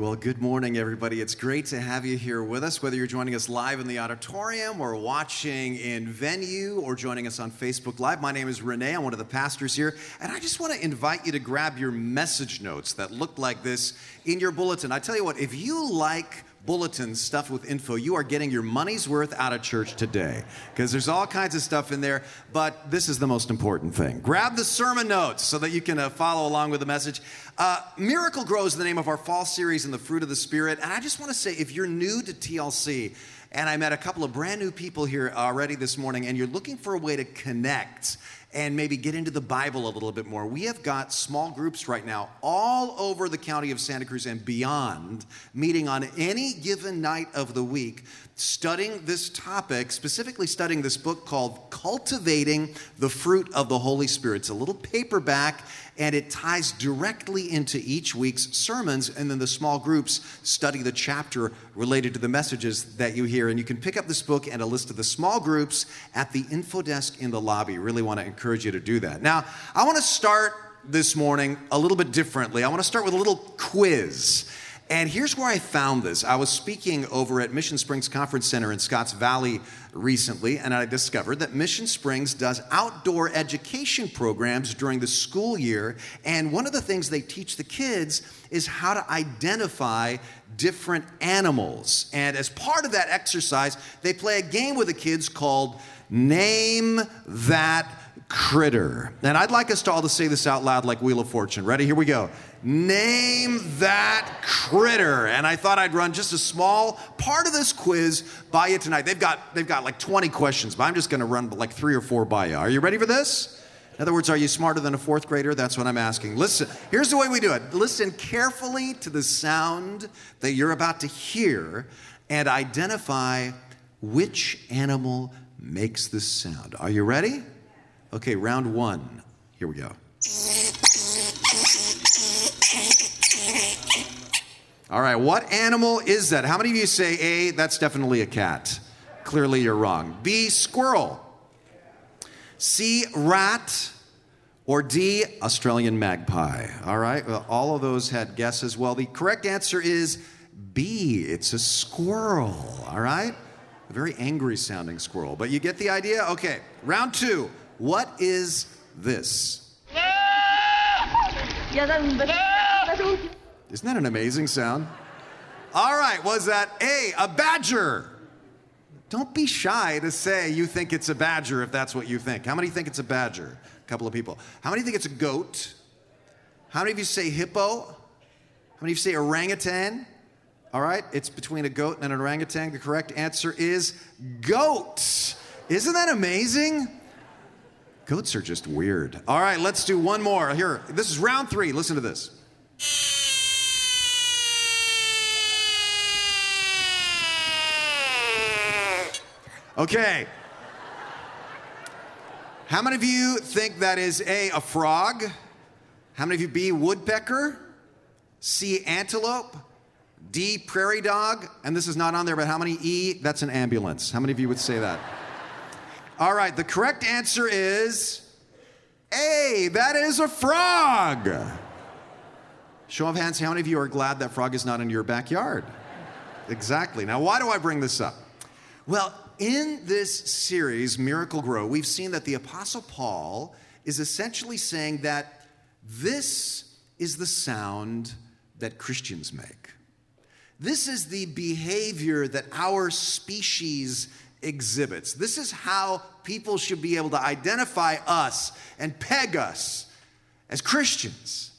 Well, good morning, everybody. It's great to have you here with us, whether you're joining us live in the auditorium or watching in venue or joining us on Facebook Live. My name is Renee. I'm one of the pastors here, and I just want to invite you to grab your message notes that look like this in your bulletin. I tell you what, if you like bulletins stuffed with info, you are getting your money's worth out of church today because there's all kinds of stuff in there. But this is the most important thing. Grab the sermon notes so that you can uh, follow along with the message. Uh, Miracle Grows the name of our fall series in the fruit of the Spirit. And I just want to say if you're new to TLC, and I met a couple of brand new people here already this morning, and you're looking for a way to connect and maybe get into the Bible a little bit more. We have got small groups right now all over the county of Santa Cruz and beyond, meeting on any given night of the week, studying this topic, specifically studying this book called Cultivating the Fruit of the Holy Spirit. It's a little paperback and it ties directly into each week's sermons. And then the small groups study the chapter related to the messages that you hear. And you can pick up this book and a list of the small groups at the info desk in the lobby. Really want to encourage you to do that. Now, I want to start this morning a little bit differently. I want to start with a little quiz. And here's where I found this. I was speaking over at Mission Springs Conference Center in Scotts Valley recently, and I discovered that Mission Springs does outdoor education programs during the school year. And one of the things they teach the kids is how to identify different animals. And as part of that exercise, they play a game with the kids called Name That Critter. And I'd like us to all to say this out loud like Wheel of Fortune. Ready? Here we go. Name that critter. And I thought I'd run just a small part of this quiz by you tonight. They've got, they've got like 20 questions, but I'm just going to run like three or four by you. Are you ready for this? In other words, are you smarter than a fourth grader? That's what I'm asking. Listen, here's the way we do it listen carefully to the sound that you're about to hear and identify which animal makes this sound. Are you ready? Okay, round one. Here we go. All right, what animal is that? How many of you say A, that's definitely a cat? Clearly you're wrong. B, squirrel. C, rat. Or D, Australian magpie. All right, well, all of those had guesses. Well, the correct answer is B, it's a squirrel. All right? A very angry sounding squirrel. But you get the idea? Okay, round two. What is this? Isn't that an amazing sound? All right, was that A, a badger? Don't be shy to say you think it's a badger if that's what you think. How many think it's a badger? A couple of people. How many think it's a goat? How many of you say hippo? How many of you say orangutan? All right, it's between a goat and an orangutan. The correct answer is goat. Isn't that amazing? Goats are just weird. All right, let's do one more. Here, this is round three. Listen to this. Okay. How many of you think that is A, a frog? How many of you B, woodpecker? C, antelope? D, prairie dog? And this is not on there, but how many E? That's an ambulance. How many of you would say that? All right, the correct answer is A, that is a frog. Show of hands, how many of you are glad that frog is not in your backyard? Exactly. Now, why do I bring this up? Well, in this series, Miracle Grow, we've seen that the Apostle Paul is essentially saying that this is the sound that Christians make. This is the behavior that our species exhibits. This is how people should be able to identify us and peg us as Christians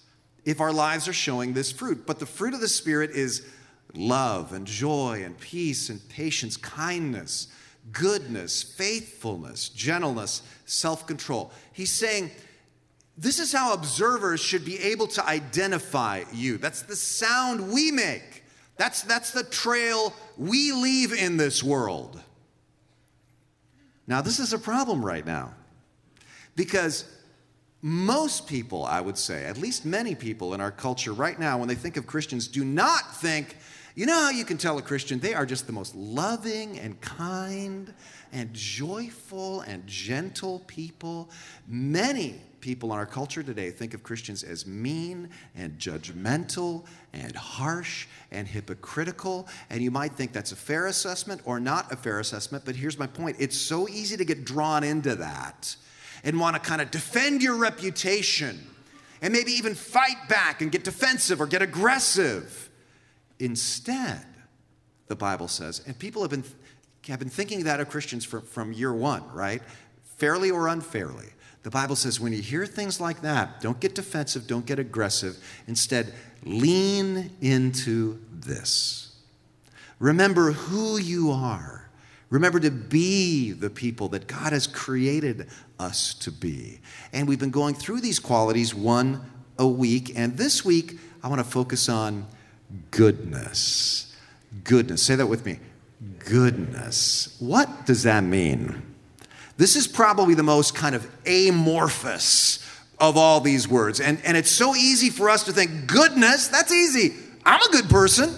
if our lives are showing this fruit. But the fruit of the Spirit is love and joy and peace and patience, kindness goodness, faithfulness, gentleness, self control. He's saying, this is how observers should be able to identify you. That's the sound we make. That's, that's the trail we leave in this world. Now, this is a problem right now because most people, I would say, at least many people in our culture right now, when they think of Christians, do not think you know how you can tell a Christian? They are just the most loving and kind and joyful and gentle people. Many people in our culture today think of Christians as mean and judgmental and harsh and hypocritical. And you might think that's a fair assessment or not a fair assessment, but here's my point it's so easy to get drawn into that and want to kind of defend your reputation and maybe even fight back and get defensive or get aggressive. Instead, the Bible says, and people have been, have been thinking that of Christians from, from year one, right? Fairly or unfairly. The Bible says when you hear things like that, don't get defensive, don't get aggressive. Instead, lean into this. Remember who you are. Remember to be the people that God has created us to be. And we've been going through these qualities one a week. And this week, I want to focus on goodness. Goodness. Say that with me. Goodness. What does that mean? This is probably the most kind of amorphous of all these words. And, and it's so easy for us to think, goodness, that's easy. I'm a good person.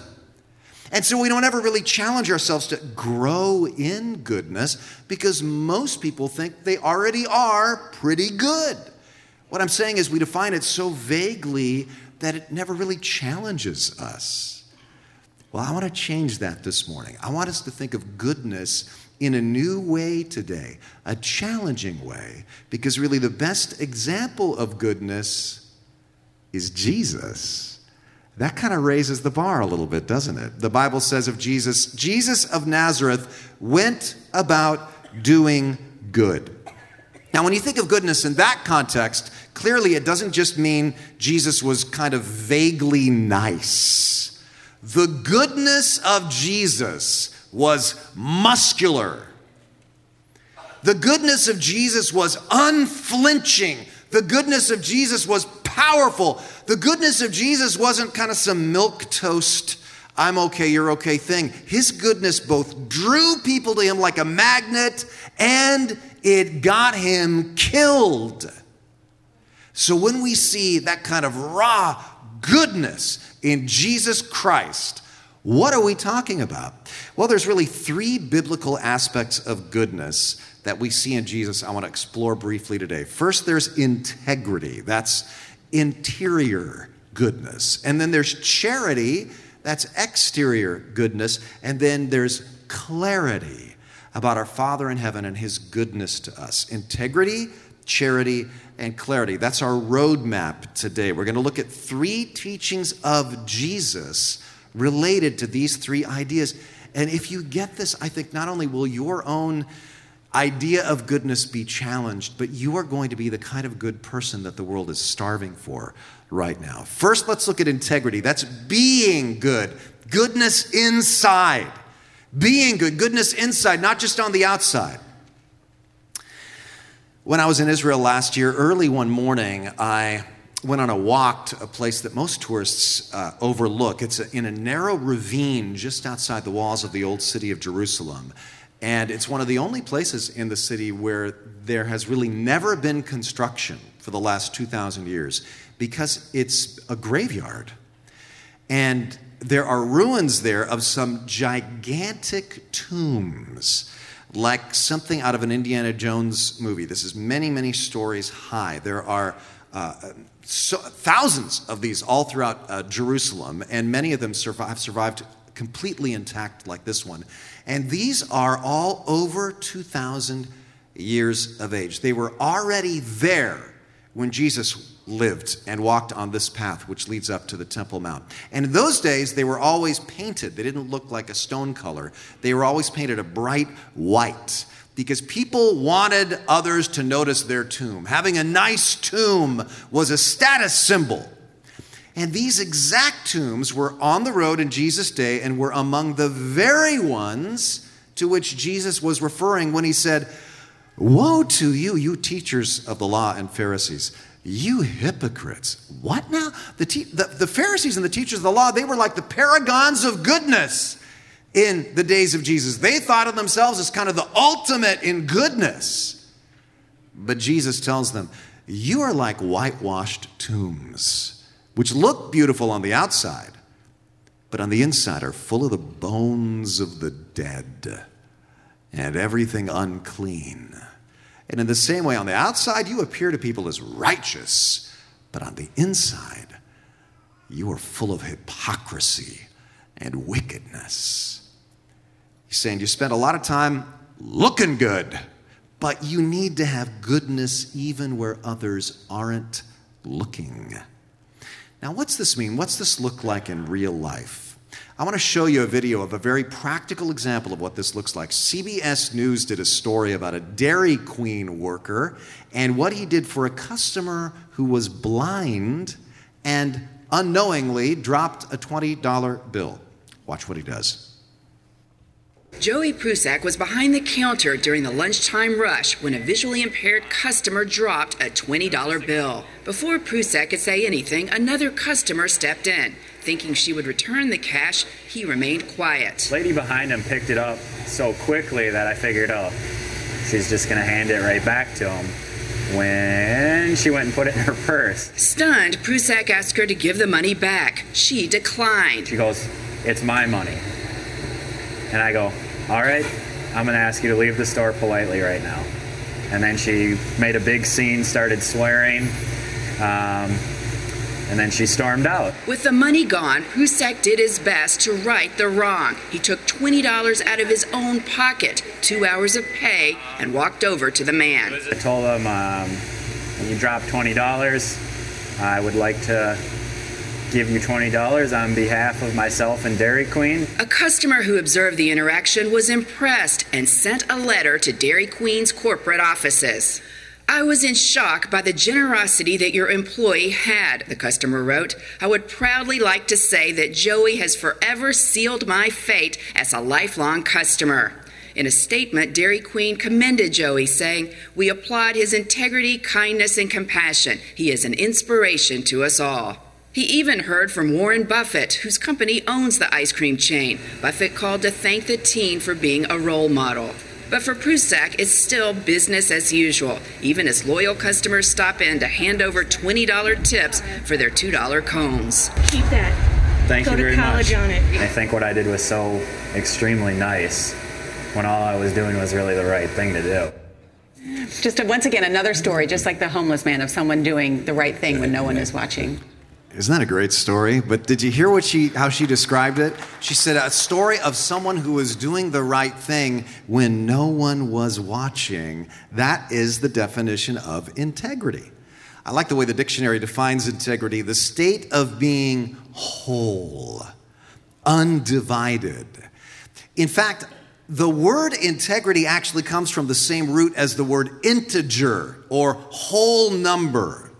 And so we don't ever really challenge ourselves to grow in goodness because most people think they already are pretty good. What I'm saying is we define it so vaguely that it never really challenges us. Well, I want to change that this morning. I want us to think of goodness in a new way today, a challenging way, because really the best example of goodness is Jesus. That kind of raises the bar a little bit, doesn't it? The Bible says of Jesus, Jesus of Nazareth went about doing good. Now, when you think of goodness in that context, clearly it doesn't just mean Jesus was kind of vaguely nice. The goodness of Jesus was muscular. The goodness of Jesus was unflinching. The goodness of Jesus was powerful. The goodness of Jesus wasn't kind of some milk toast, I'm okay, you're okay thing. His goodness both drew people to him like a magnet and it got him killed. So when we see that kind of raw goodness in Jesus Christ, what are we talking about? Well, there's really three biblical aspects of goodness that we see in Jesus I want to explore briefly today. First, there's integrity, that's interior goodness. And then there's charity, that's exterior goodness. And then there's clarity about our Father in heaven and his goodness to us. Integrity, charity, and clarity. That's our roadmap today. We're going to look at three teachings of Jesus related to these three ideas. And if you get this, I think not only will your own idea of goodness be challenged, but you are going to be the kind of good person that the world is starving for right now. First, let's look at integrity. That's being good, goodness inside. Being good, goodness inside, not just on the outside. When I was in Israel last year, early one morning, I went on a walk to a place that most tourists uh, overlook. It's a, in a narrow ravine just outside the walls of the old city of Jerusalem. And it's one of the only places in the city where there has really never been construction for the last 2,000 years because it's a graveyard. And there are ruins there of some gigantic tombs, like something out of an Indiana Jones movie. This is many, many stories high. There are uh, so, thousands of these all throughout uh, Jerusalem, and many of them survive, have survived completely intact, like this one. And these are all over 2,000 years of age. They were already there when Jesus lived and walked on this path which leads up to the Temple Mount. And in those days, they were always painted. They didn't look like a stone color, they were always painted a bright white because people wanted others to notice their tomb. Having a nice tomb was a status symbol. And these exact tombs were on the road in Jesus' day and were among the very ones to which Jesus was referring when he said, Woe to you, you teachers of the law and Pharisees, you hypocrites. What now? The, te- the, the Pharisees and the teachers of the law, they were like the paragons of goodness in the days of Jesus. They thought of themselves as kind of the ultimate in goodness. But Jesus tells them, You are like whitewashed tombs, which look beautiful on the outside, but on the inside are full of the bones of the dead and everything unclean. And in the same way, on the outside, you appear to people as righteous, but on the inside, you are full of hypocrisy and wickedness. He's saying you spend a lot of time looking good, but you need to have goodness even where others aren't looking. Now, what's this mean? What's this look like in real life? I want to show you a video of a very practical example of what this looks like. CBS News did a story about a Dairy Queen worker and what he did for a customer who was blind and unknowingly dropped a $20 bill. Watch what he does. Joey Prusak was behind the counter during the lunchtime rush when a visually impaired customer dropped a $20 bill. Before Prusak could say anything, another customer stepped in. Thinking she would return the cash, he remained quiet. Lady behind him picked it up so quickly that I figured, oh, she's just going to hand it right back to him when she went and put it in her purse. Stunned, Prusak asked her to give the money back. She declined. She goes, It's my money. And I go, All right, I'm going to ask you to leave the store politely right now. And then she made a big scene, started swearing. Um, and then she stormed out. With the money gone, Prusak did his best to right the wrong. He took $20 out of his own pocket, two hours of pay, and walked over to the man. I told him, um, when you drop $20, I would like to give you $20 on behalf of myself and Dairy Queen. A customer who observed the interaction was impressed and sent a letter to Dairy Queen's corporate offices. I was in shock by the generosity that your employee had, the customer wrote. I would proudly like to say that Joey has forever sealed my fate as a lifelong customer. In a statement, Dairy Queen commended Joey, saying, We applaud his integrity, kindness, and compassion. He is an inspiration to us all. He even heard from Warren Buffett, whose company owns the ice cream chain. Buffett called to thank the teen for being a role model. But for Prusak, it's still business as usual, even as loyal customers stop in to hand over $20 tips for their $2 cones. Keep that. Thank Go you to very college much. on it. I think what I did was so extremely nice when all I was doing was really the right thing to do. Just a, once again, another story, just like the homeless man, of someone doing the right thing when no one is watching. Isn't that a great story? But did you hear what she how she described it? She said a story of someone who was doing the right thing when no one was watching. That is the definition of integrity. I like the way the dictionary defines integrity, the state of being whole, undivided. In fact, the word integrity actually comes from the same root as the word integer or whole number.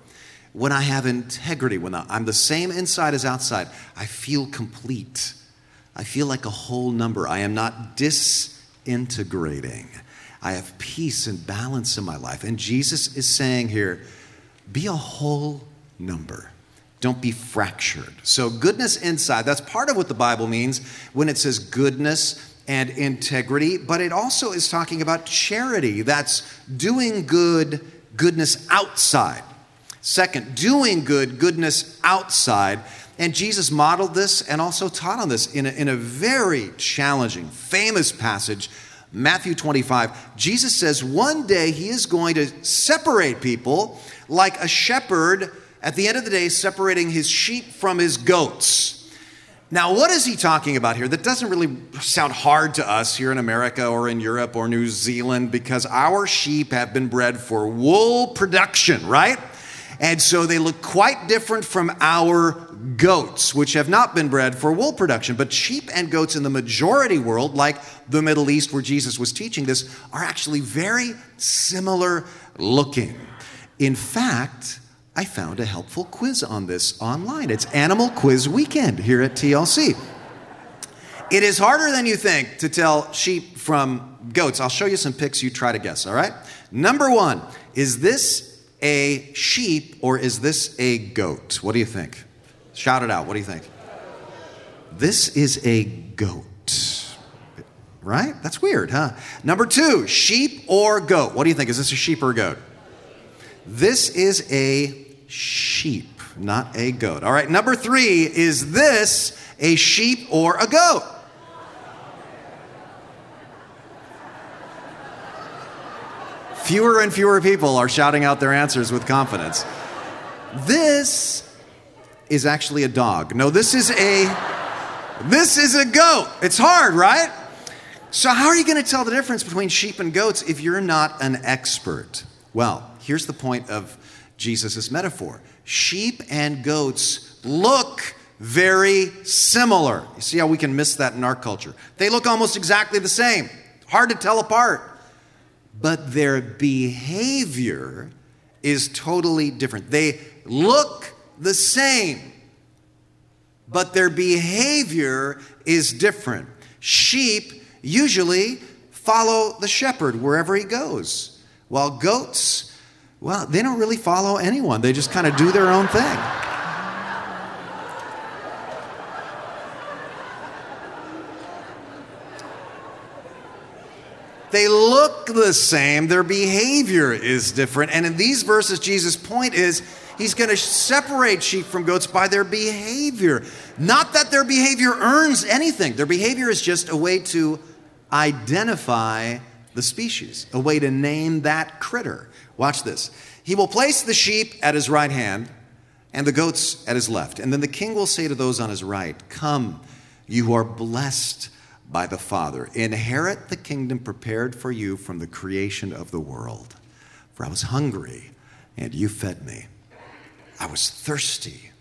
When I have integrity, when I'm the same inside as outside, I feel complete. I feel like a whole number. I am not disintegrating. I have peace and balance in my life. And Jesus is saying here, be a whole number. Don't be fractured. So, goodness inside, that's part of what the Bible means when it says goodness and integrity, but it also is talking about charity. That's doing good, goodness outside. Second, doing good, goodness outside. And Jesus modeled this and also taught on this in a, in a very challenging, famous passage, Matthew 25. Jesus says one day he is going to separate people like a shepherd at the end of the day separating his sheep from his goats. Now, what is he talking about here? That doesn't really sound hard to us here in America or in Europe or New Zealand because our sheep have been bred for wool production, right? And so they look quite different from our goats, which have not been bred for wool production. But sheep and goats in the majority world, like the Middle East where Jesus was teaching this, are actually very similar looking. In fact, I found a helpful quiz on this online. It's Animal Quiz Weekend here at TLC. It is harder than you think to tell sheep from goats. I'll show you some pics you try to guess, all right? Number one, is this a sheep or is this a goat? What do you think? Shout it out. What do you think? This is a goat. Right? That's weird, huh? Number two, sheep or goat? What do you think? Is this a sheep or a goat? This is a sheep, not a goat. All right, number three, is this a sheep or a goat? Fewer and fewer people are shouting out their answers with confidence. This is actually a dog. No, this is a This is a goat. It's hard, right? So, how are you going to tell the difference between sheep and goats if you're not an expert? Well, here's the point of Jesus' metaphor sheep and goats look very similar. You see how we can miss that in our culture? They look almost exactly the same, hard to tell apart. But their behavior is totally different. They look the same, but their behavior is different. Sheep usually follow the shepherd wherever he goes, while goats, well, they don't really follow anyone, they just kind of do their own thing. They look the same, their behavior is different. And in these verses, Jesus' point is he's going to separate sheep from goats by their behavior. Not that their behavior earns anything, their behavior is just a way to identify the species, a way to name that critter. Watch this. He will place the sheep at his right hand and the goats at his left. And then the king will say to those on his right, Come, you are blessed by the Father. Inherit the kingdom prepared for you from the creation of the world. For I was hungry, and you fed me. I was thirsty,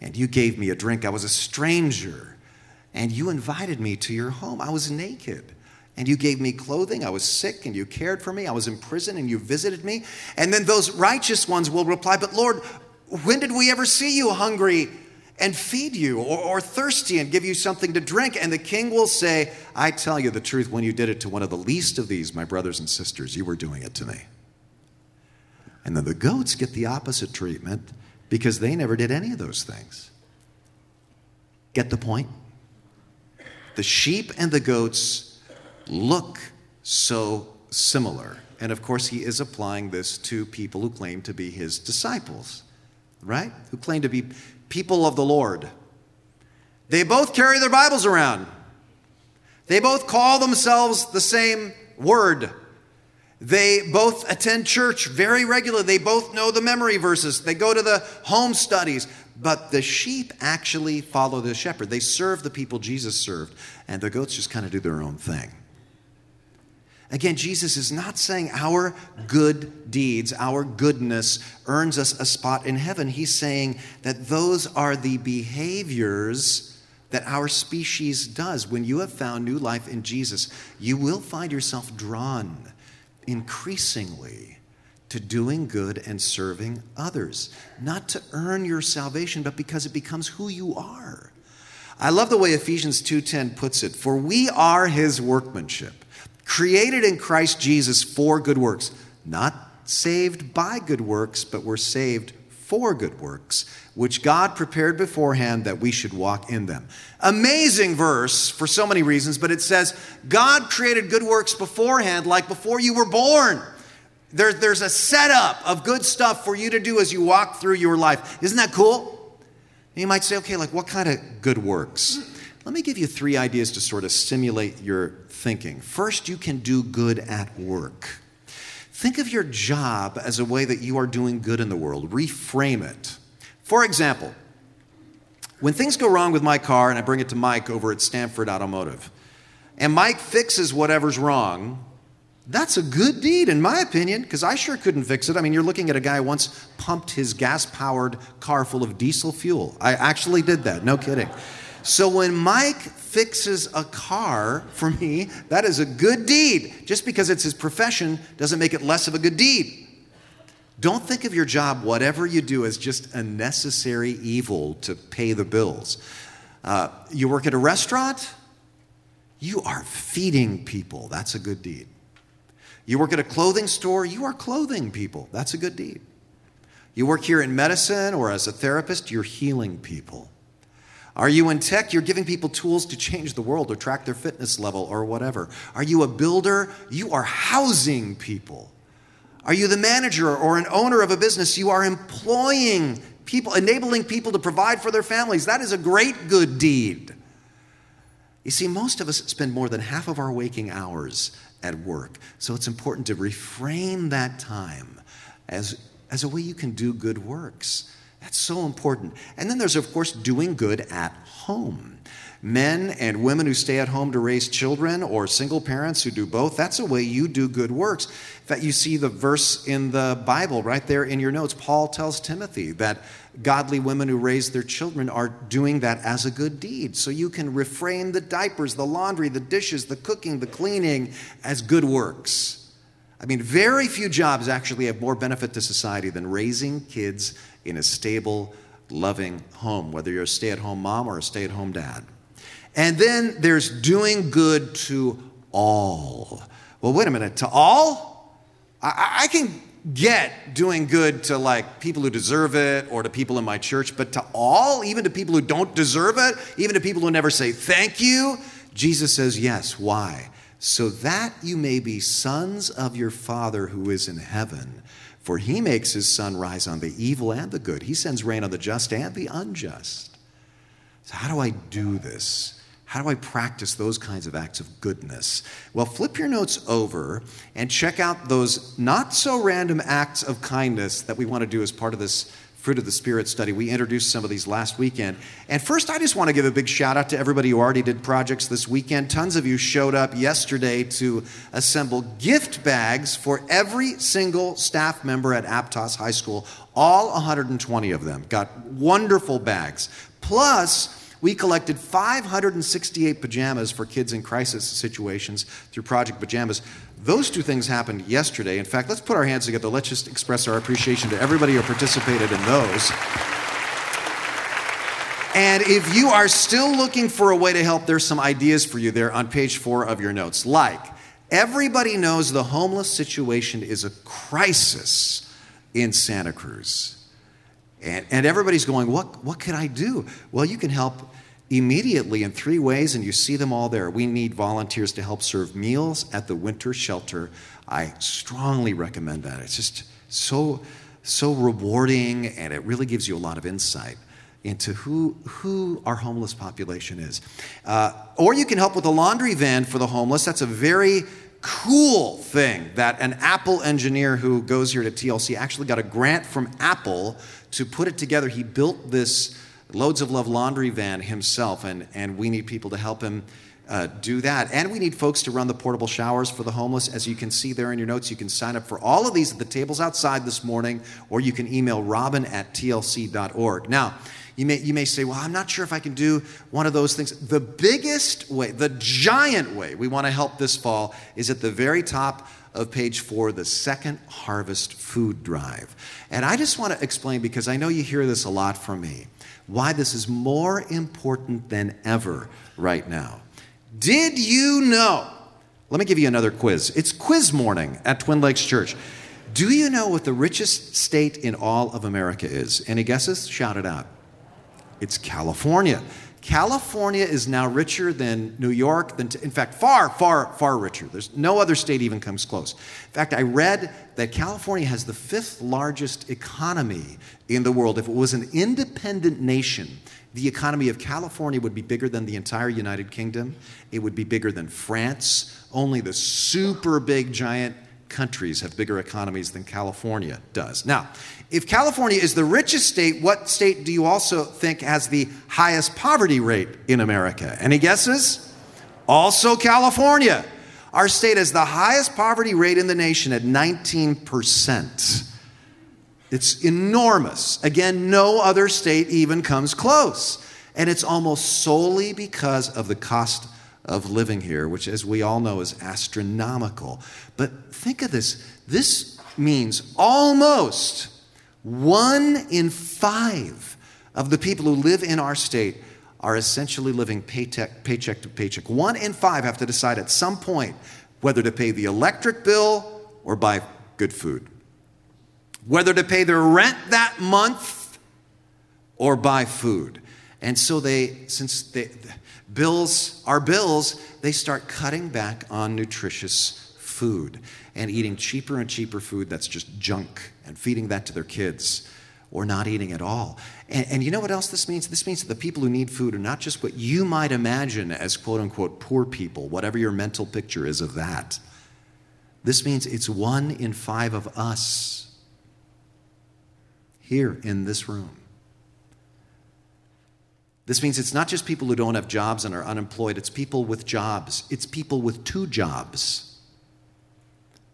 and you gave me a drink. I was a stranger, and you invited me to your home. I was naked. And you gave me clothing. I was sick and you cared for me. I was in prison and you visited me. And then those righteous ones will reply, But Lord, when did we ever see you hungry and feed you, or, or, thirsty and give you something to drink. And the king will say, I tell you the truth, when you did it to one of the least of these, my brothers and sisters, you were doing it to me. And then the goats get the opposite treatment because they never did any of those things. Get the point? The sheep and the goats look so similar. And of course, he is applying this to people who claim to be his disciples, right? Who claim to be people of the Lord. They both carry their Bibles around. They both call themselves the same word. They both attend church very regularly. They both know the memory verses. They go to the home studies. But the sheep actually follow the shepherd. They serve the people Jesus served, and the goats just kind of do their own thing. Again, Jesus is not saying our good deeds, our goodness earns us a spot in heaven. He's saying that those are the behaviors that our species does. When you have found new life in Jesus, you will find yourself drawn increasingly to doing good and serving others, not to earn your salvation, but because it becomes who you are. I love the way Ephesians 2:10 puts it, for we are his workmanship created in Christ Jesus for good works, not saved by good works, but we're saved for good works, which God prepared beforehand that we should walk in them. Amazing verse for so many reasons, but it says God created good works beforehand, like before you were born. There, there's a setup of good stuff for you to do as you walk through your life. Isn't that cool? And you might say, okay, like what kind of good works? Let me give you three ideas to sort of stimulate your thinking. First, you can do good at work. Think of your job as a way that you are doing good in the world. Reframe it. For example, when things go wrong with my car and I bring it to Mike over at Stanford Automotive, and Mike fixes whatever's wrong, that's a good deed, in my opinion, because I sure couldn't fix it. I mean, you're looking at a guy once pumped his gas powered car full of diesel fuel. I actually did that, no kidding. So when Mike fixes a car for me, that is a good deed. Just because it's his profession doesn't make it less of a good deed. Don't think of your job, whatever you do, as just a necessary evil to pay the bills. Uh, you work at a restaurant, you are feeding people. That's a good deed. You work at a clothing store, you are clothing people. That's a good deed. You work here in medicine or as a therapist, you're healing people. Are you in tech? You're giving people tools to change the world or track their fitness level or whatever. Are you a builder? You are housing people. Are you the manager or an owner of a business? You are employing people, enabling people to provide for their families. That is a great good deed. You see, most of us spend more than half of our waking hours at work. So it's important to reframe that time as, as a way you can do good works. That's so important. And then there's, of course, doing good at home. men and women who stay at home to raise children, or single parents who do both. That's a way you do good works. That you see the verse in the Bible right there in your notes. Paul tells Timothy that godly women who raise their children are doing that as a good deed. So you can refrain the diapers, the laundry, the dishes, the cooking, the cleaning as good works. I mean, very few jobs actually have more benefit to society than raising kids in a stable, loving home, whether you're a stay at home mom or a stay at home dad. And then there's doing good to all. Well, wait a minute, to all? I, I can get doing good to like people who deserve it or to people in my church, but to all, even to people who don't deserve it, even to people who never say thank you, Jesus says yes. Why? so that you may be sons of your Father who is in heaven. For he makes his sun rise on the evil and the good, he sends rain on the just and the unjust. So, how do I do this? How do I practice those kinds of acts of goodness? Well, flip your notes over and check out those not so random acts of kindness that we want to do as part of this Fruit of the Spirit study. We introduced some of these last weekend. And first, I just want to give a big shout out to everybody who already did projects this weekend. Tons of you showed up yesterday to assemble gift bags for every single staff member at Aptos High School. All 120 of them got wonderful bags. Plus, we collected 568 pajamas for kids in crisis situations through Project Pajamas. Those two things happened yesterday. In fact, let's put our hands together. Let's just express our appreciation to everybody who participated in those. And if you are still looking for a way to help, there's some ideas for you there on page four of your notes. Like, everybody knows the homeless situation is a crisis in Santa Cruz. And, and everybody's going, what, what can I do? Well, you can help immediately in three ways, and you see them all there. We need volunteers to help serve meals at the winter shelter. I strongly recommend that. It's just so so rewarding, and it really gives you a lot of insight into who who our homeless population is. Uh, or you can help with a laundry van for the homeless. That's a very cool thing that an Apple engineer who goes here to TLC actually got a grant from Apple to put it together. He built this Loads of Love laundry van himself, and, and we need people to help him uh, do that. And we need folks to run the portable showers for the homeless. As you can see there in your notes, you can sign up for all of these at the tables outside this morning, or you can email robin at tlc.org. Now, you may, you may say, well, I'm not sure if I can do one of those things. The biggest way, the giant way we want to help this fall is at the very top of page four, the second harvest food drive. And I just want to explain because I know you hear this a lot from me why this is more important than ever right now. Did you know? Let me give you another quiz. It's quiz morning at Twin Lakes Church. Do you know what the richest state in all of America is? Any guesses? Shout it out. It's California. California is now richer than New York, than, in fact, far, far, far richer. There's no other state even comes close. In fact, I read that California has the fifth largest economy in the world. If it was an independent nation, the economy of California would be bigger than the entire United Kingdom. It would be bigger than France. Only the super big, giant countries have bigger economies than California does. Now, if California is the richest state, what state do you also think has the highest poverty rate in America? Any guesses? Also, California. Our state has the highest poverty rate in the nation at 19%. It's enormous. Again, no other state even comes close. And it's almost solely because of the cost of living here, which, as we all know, is astronomical. But think of this this means almost one in five of the people who live in our state are essentially living paycheck, paycheck to paycheck. One in five have to decide at some point whether to pay the electric bill or buy good food, whether to pay their rent that month or buy food. And so they, since they, bills are bills, they start cutting back on nutritious food and eating cheaper and cheaper food that's just junk and feeding that to their kids or not eating at all. And, and, you know what else this means? This means that the people who need food are not just what you might imagine as quote unquote poor people, whatever your mental picture is of that. This means it's one in five of us here in this room This means it's not just people who don't have jobs and are unemployed, it's people with jobs. It's people with two jobs.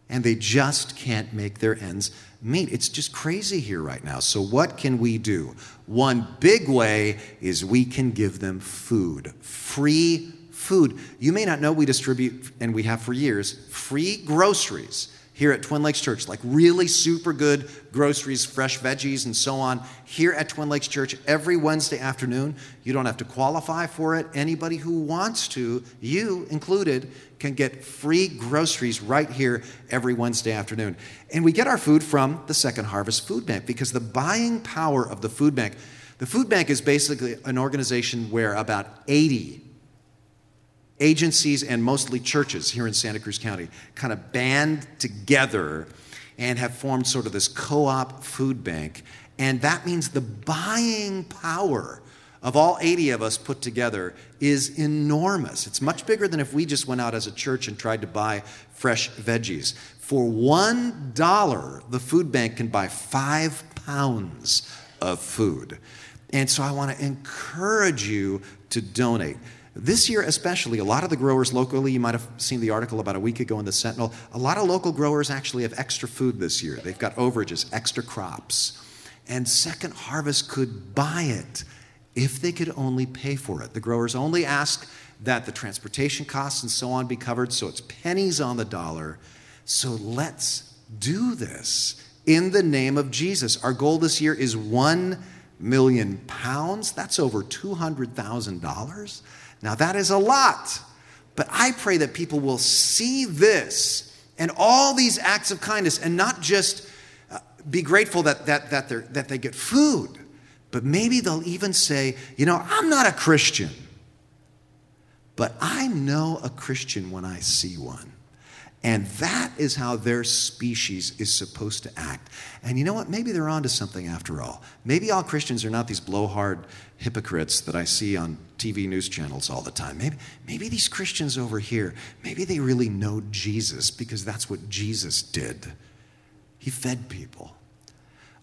And they just can't make their ends meet. It's just crazy here right now. So, what can we do? One big way is we can give them food, free food. You may not know we distribute, and we have for years, free groceries here at Twin Lakes Church, like really super good groceries, fresh veggies, and so on, here at Twin Lakes Church every Wednesday afternoon. You don't have to qualify for it. Anybody who wants to, you included, can get free groceries right here every Wednesday afternoon. And we get our food from the Second Harvest Food Bank because the buying power of the food bank, the food bank is basically an organization where about 80 agencies and mostly churches here in Santa Cruz County kind of band together and have formed sort of this co op food bank. And that means the buying power of all 80 of us put together is enormous. It's much bigger than if we just went out as a church and tried to buy fresh veggies. For one dollar, the food bank can buy five pounds of food. And so I want to encourage you to donate. This year, especially, a lot of the growers locally, you might have seen the article about a week ago in the Sentinel, a lot of local growers actually have extra food this year. They've got overages, extra crops. And Second Harvest could buy it if they could only pay for it. The growers only ask that the transportation costs and so on be covered, so it's pennies on the dollar. So let's do this in the name of Jesus. Our goal this year is 1 million pounds. That's over $200,000. Now, that is a lot, but I pray that people will see this and all these acts of kindness and not just uh, be grateful that, that, that, that they get food, but maybe they'll even say, you know, I'm not a Christian, but I know a Christian when I see one. And that is how their species is supposed to act. And you know what? Maybe they're onto something after all. Maybe all Christians are not these blowhard hypocrites that I see on TV news channels all the time. Maybe, maybe these Christians over here, maybe they really know Jesus because that's what Jesus did. He fed people.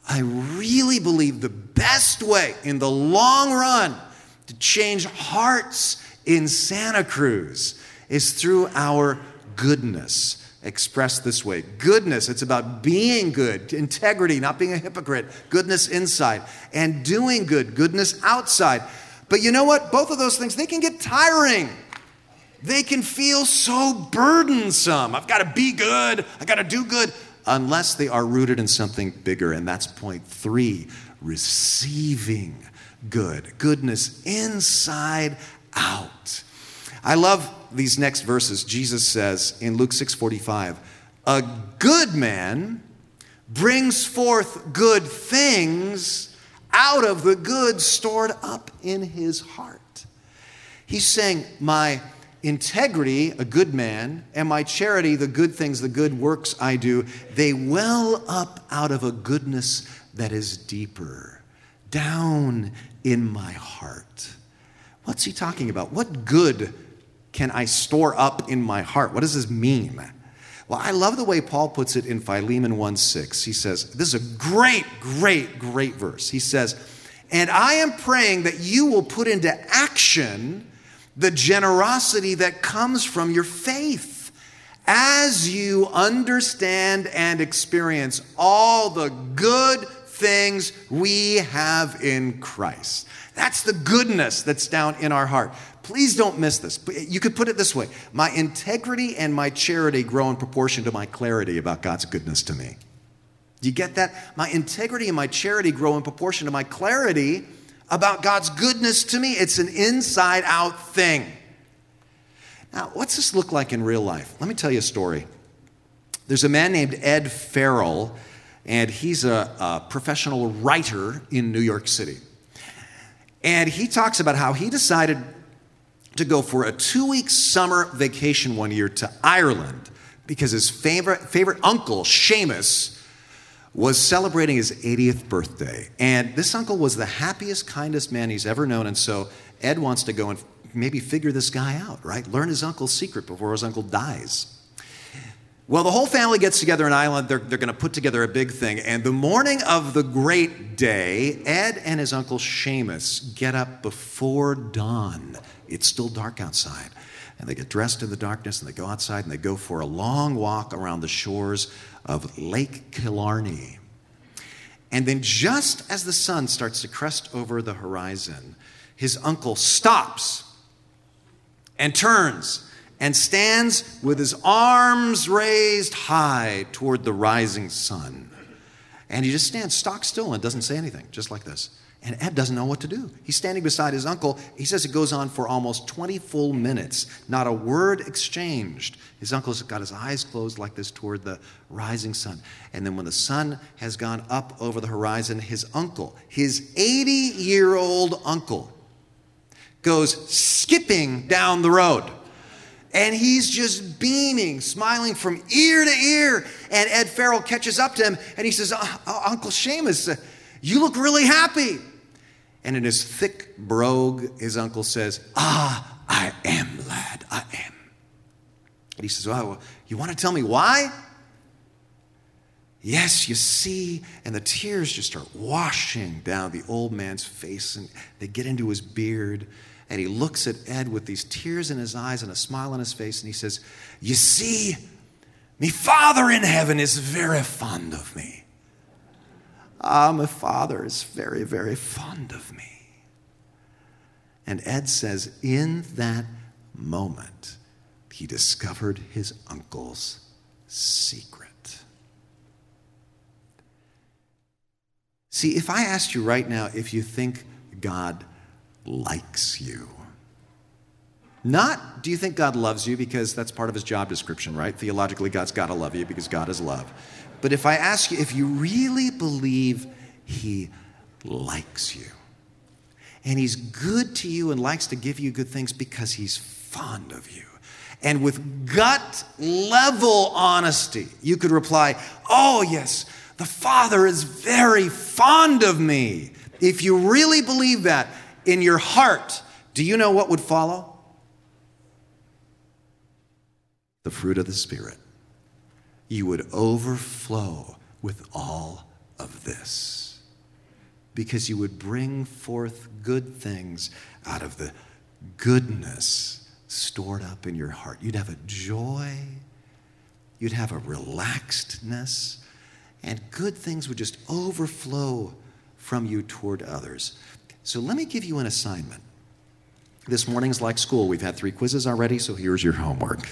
I really believe the best way in the long run to change hearts in Santa Cruz is through our goodness expressed this way. Goodness, it's about being good, integrity, not being a hypocrite, goodness inside, and doing good, goodness outside. But you know what? Both of those things, they can get tiring. They can feel so burdensome. I've got to be good, I've got to do good, unless they are rooted in something bigger. And that's point three receiving good, goodness inside out. I love these next verses. Jesus says in Luke 6:45, "A good man brings forth good things out of the good stored up in his heart." He's saying, "My integrity, a good man, and my charity, the good things, the good works I do, they well up out of a goodness that is deeper, down in my heart." What's he talking about? What good can I store up in my heart? What does this mean? Well, I love the way Paul puts it in Philemon 1 6. He says, This is a great, great, great verse. He says, And I am praying that you will put into action the generosity that comes from your faith as you understand and experience all the good things we have in Christ. That's the goodness that's down in our heart. Please don't miss this. You could put it this way My integrity and my charity grow in proportion to my clarity about God's goodness to me. Do you get that? My integrity and my charity grow in proportion to my clarity about God's goodness to me. It's an inside out thing. Now, what's this look like in real life? Let me tell you a story. There's a man named Ed Farrell, and he's a, a professional writer in New York City. And he talks about how he decided to go for a two week summer vacation one year to Ireland because his favorite, favorite uncle, Seamus, was celebrating his 80th birthday. And this uncle was the happiest, kindest man he's ever known. And so Ed wants to go and maybe figure this guy out, right? Learn his uncle's secret before his uncle dies. Well, the whole family gets together in Ireland. They're, they're going to put together a big thing. And the morning of the great day, Ed and his uncle Seamus get up before dawn. It's still dark outside. And they get dressed in the darkness and they go outside and they go for a long walk around the shores of Lake Killarney. And then, just as the sun starts to crest over the horizon, his uncle stops and turns and stands with his arms raised high toward the rising sun. And he just stands stock still and doesn't say anything, just like this. And Ed doesn't know what to do. He's standing beside his uncle. He says it goes on for almost 20 full minutes, not a word exchanged. His uncle's got his eyes closed like this toward the rising sun. And then when the sun has gone up over the horizon, his uncle, his 80 year old uncle, goes skipping down the road. And he's just beaming, smiling from ear to ear. And Ed Farrell catches up to him and he says, uh, uh, Uncle Seamus, uh, you look really happy. And in his thick brogue, his uncle says, Ah, I am, lad, I am. And he says, Well, you want to tell me why? Yes, you see, and the tears just start washing down the old man's face, and they get into his beard. And he looks at Ed with these tears in his eyes and a smile on his face, and he says, You see, me Father in heaven is very fond of me. Ah, my Father is very, very fond of me. And Ed says, in that moment, he discovered his uncle's secret. See, if I asked you right now if you think God likes you. Not do you think God loves you because that's part of his job description, right? Theologically, God's got to love you because God is love. But if I ask you if you really believe he likes you and he's good to you and likes to give you good things because he's fond of you. And with gut level honesty, you could reply, Oh, yes, the Father is very fond of me. If you really believe that, in your heart, do you know what would follow? The fruit of the Spirit. You would overflow with all of this because you would bring forth good things out of the goodness stored up in your heart. You'd have a joy, you'd have a relaxedness, and good things would just overflow from you toward others. So let me give you an assignment. This morning's like school. We've had three quizzes already, so here's your homework.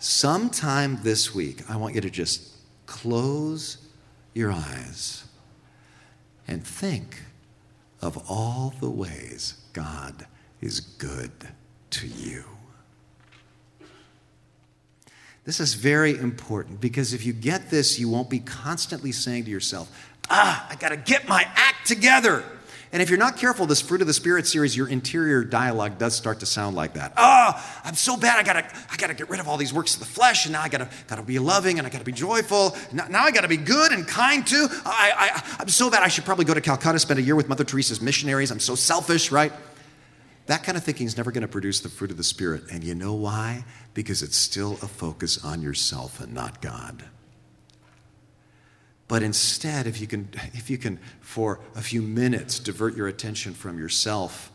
Sometime this week, I want you to just close your eyes and think of all the ways God is good to you. This is very important because if you get this, you won't be constantly saying to yourself, Ah, I got to get my act together. And if you're not careful, this Fruit of the Spirit series, your interior dialogue does start to sound like that. Oh, I'm so bad. I gotta, I gotta get rid of all these works of the flesh, and now I gotta, gotta be loving, and I gotta be joyful. Now, now I gotta be good and kind too. I, I, I'm so bad. I should probably go to Calcutta, spend a year with Mother Teresa's missionaries. I'm so selfish, right? That kind of thinking is never going to produce the fruit of the Spirit. And you know why? Because it's still a focus on yourself and not God. But instead, if you can, if you can for a few minutes divert your attention from yourself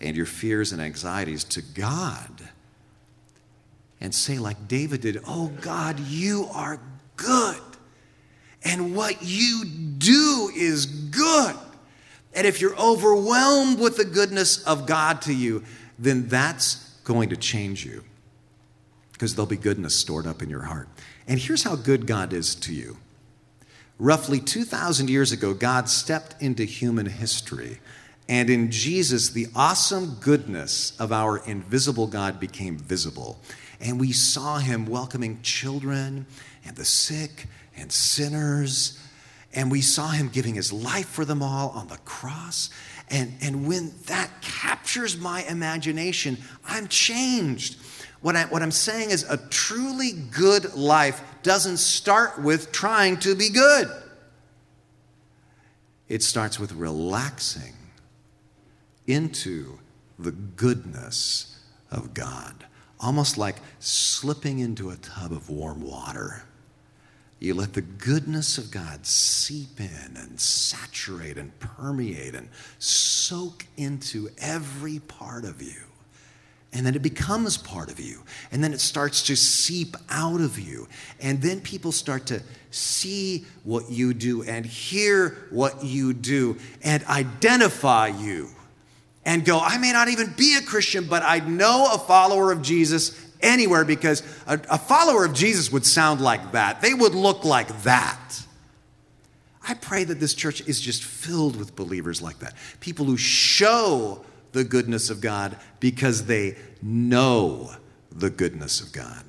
and your fears and anxieties to God and say, like David did, Oh God, you are good. And what you do is good. And if you're overwhelmed with the goodness of God to you, then that's going to change you because there'll be goodness stored up in your heart. And here's how good God is to you Roughly 2,000 years ago, God stepped into human history. And in Jesus, the awesome goodness of our invisible God became visible. And we saw him welcoming children and the sick and sinners. And we saw him giving his life for them all on the cross. And, and when that captures my imagination, I'm changed. What, I, what I'm saying is a truly good life doesn't start with trying to be good. It starts with relaxing into the goodness of God. almost like slipping into a tub of warm water. You let the goodness of God seep in and saturate and permeate and soak into every part of you. And then it becomes part of you. And then it starts to seep out of you. And then people start to see what you do and hear what you do and identify you and go, I may not even be a Christian, but I know a follower of Jesus anywhere because a, a follower of Jesus would sound like that. They would look like that. I pray that this church is just filled with believers like that. People who show the goodness of God because they know the goodness of God.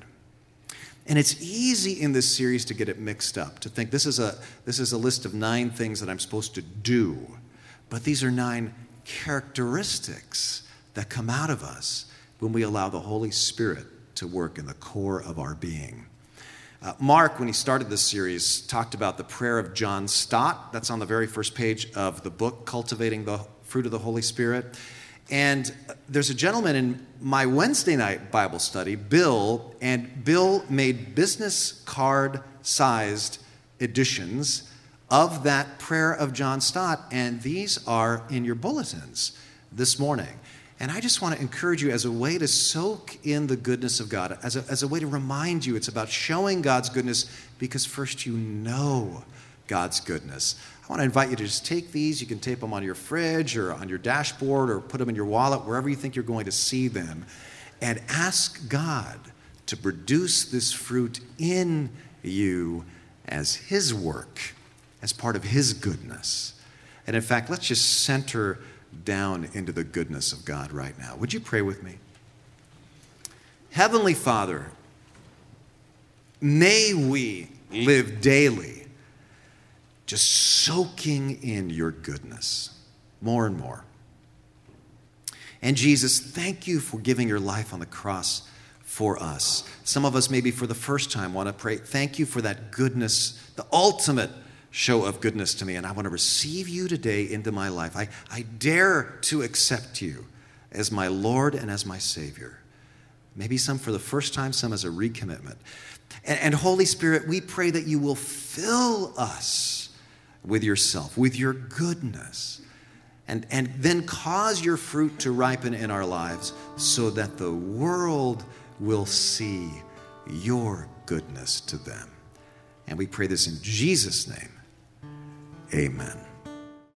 And it's easy in this series to get it mixed up, to think this is a, this is a list of nine things that I'm supposed to do, but these are nine characteristics that come out of us when we allow the Holy Spirit to work in the core of our being. Uh, Mark, when he started this series, talked about the prayer of John Stott. That's on the very first page of the book, Cultivating the Fruit of the Holy Spirit. And there's a gentleman in my Wednesday night Bible study, Bill, and Bill made business card sized editions of that prayer of John Stott, and these are in your bulletins this morning. And I just want to encourage you as a way to soak in the goodness of God, as a, as a way to remind you it's about showing God's goodness because first you know God's goodness. I want to invite you to just take these. You can tape them on your fridge or on your dashboard or put them in your wallet, wherever you think you're going to see them, and ask God to produce this fruit in you as His work, as part of His goodness. And in fact, let's just center down into the goodness of God right now. Would you pray with me? Heavenly Father, may we live daily just soaking in your goodness more and more. And Jesus, thank you for giving your life on the cross for us. Some of us, maybe for the first time, want to pray, thank you for that goodness, the ultimate show of goodness to me, and I want to receive you today into my life. I, I dare to accept you as my Lord and as my Savior. Maybe some for the first time, some as a recommitment. And, and Holy Spirit, we pray that you will fill us with yourself, with your goodness, and, and then cause your fruit to ripen in our lives so that the world will see your goodness to them. And we pray this in Jesus' name. Amen.